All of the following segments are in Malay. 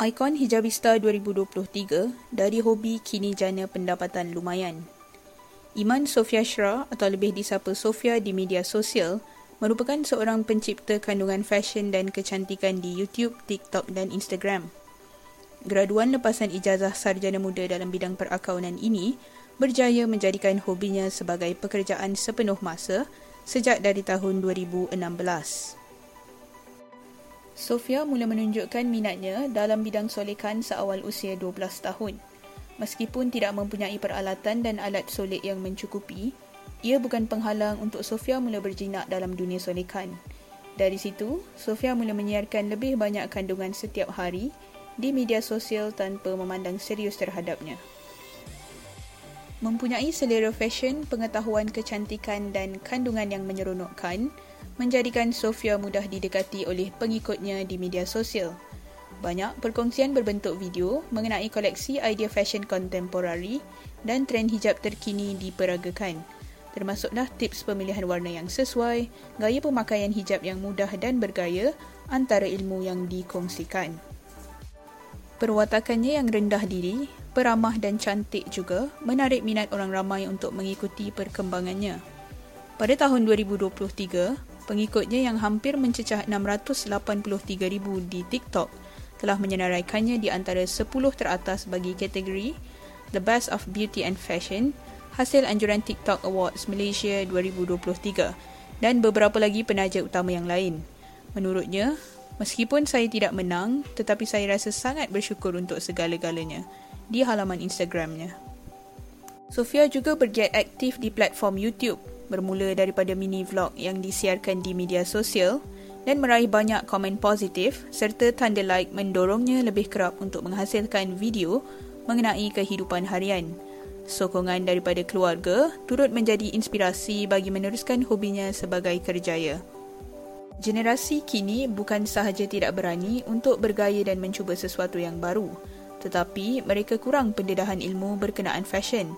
Ikon Hijabista 2023 dari hobi kini jana pendapatan lumayan. Iman Sofia Shra atau lebih disapa Sofia di media sosial merupakan seorang pencipta kandungan fashion dan kecantikan di YouTube, TikTok dan Instagram. Graduan lepasan ijazah sarjana muda dalam bidang perakaunan ini berjaya menjadikan hobinya sebagai pekerjaan sepenuh masa sejak dari tahun 2016. Sofia mula menunjukkan minatnya dalam bidang solekan seawal usia 12 tahun. Meskipun tidak mempunyai peralatan dan alat solik yang mencukupi, ia bukan penghalang untuk Sofia mula berjinak dalam dunia solekan. Dari situ, Sofia mula menyiarkan lebih banyak kandungan setiap hari di media sosial tanpa memandang serius terhadapnya. Mempunyai selera fashion, pengetahuan kecantikan dan kandungan yang menyeronokkan, menjadikan Sofia mudah didekati oleh pengikutnya di media sosial. Banyak perkongsian berbentuk video mengenai koleksi idea fashion kontemporari dan trend hijab terkini diperagakan. Termasuklah tips pemilihan warna yang sesuai, gaya pemakaian hijab yang mudah dan bergaya antara ilmu yang dikongsikan. Perwatakannya yang rendah diri, peramah dan cantik juga menarik minat orang ramai untuk mengikuti perkembangannya. Pada tahun 2023, pengikutnya yang hampir mencecah 683,000 di TikTok telah menyenaraikannya di antara 10 teratas bagi kategori The Best of Beauty and Fashion hasil anjuran TikTok Awards Malaysia 2023 dan beberapa lagi penaja utama yang lain. Menurutnya, meskipun saya tidak menang tetapi saya rasa sangat bersyukur untuk segala-galanya di halaman Instagramnya. Sofia juga bergiat aktif di platform YouTube bermula daripada mini vlog yang disiarkan di media sosial dan meraih banyak komen positif serta tanda like mendorongnya lebih kerap untuk menghasilkan video mengenai kehidupan harian. Sokongan daripada keluarga turut menjadi inspirasi bagi meneruskan hobinya sebagai kerjaya. Generasi kini bukan sahaja tidak berani untuk bergaya dan mencuba sesuatu yang baru, tetapi mereka kurang pendedahan ilmu berkenaan fashion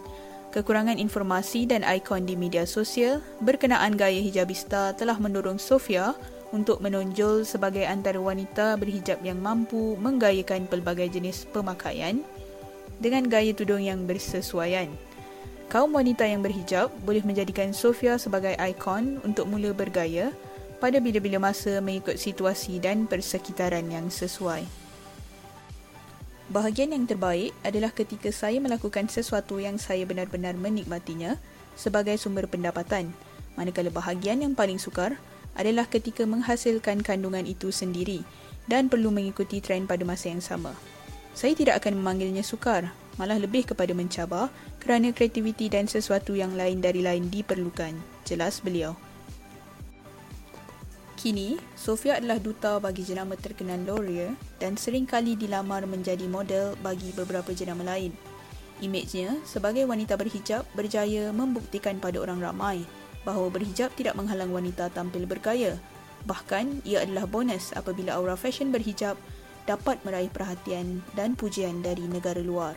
Kekurangan informasi dan ikon di media sosial berkenaan gaya hijabista telah mendorong Sofia untuk menonjol sebagai antara wanita berhijab yang mampu menggayakan pelbagai jenis pemakaian dengan gaya tudung yang bersesuaian. Kaum wanita yang berhijab boleh menjadikan Sofia sebagai ikon untuk mula bergaya pada bila-bila masa mengikut situasi dan persekitaran yang sesuai. Bahagian yang terbaik adalah ketika saya melakukan sesuatu yang saya benar-benar menikmatinya sebagai sumber pendapatan. Manakala bahagian yang paling sukar adalah ketika menghasilkan kandungan itu sendiri dan perlu mengikuti trend pada masa yang sama. Saya tidak akan memanggilnya sukar, malah lebih kepada mencabar kerana kreativiti dan sesuatu yang lain dari lain diperlukan. Jelas beliau. Kini, Sofia adalah duta bagi jenama terkenal L'Oreal dan sering kali dilamar menjadi model bagi beberapa jenama lain. Imejnya sebagai wanita berhijab berjaya membuktikan pada orang ramai bahawa berhijab tidak menghalang wanita tampil bergaya. Bahkan, ia adalah bonus apabila aura fashion berhijab dapat meraih perhatian dan pujian dari negara luar.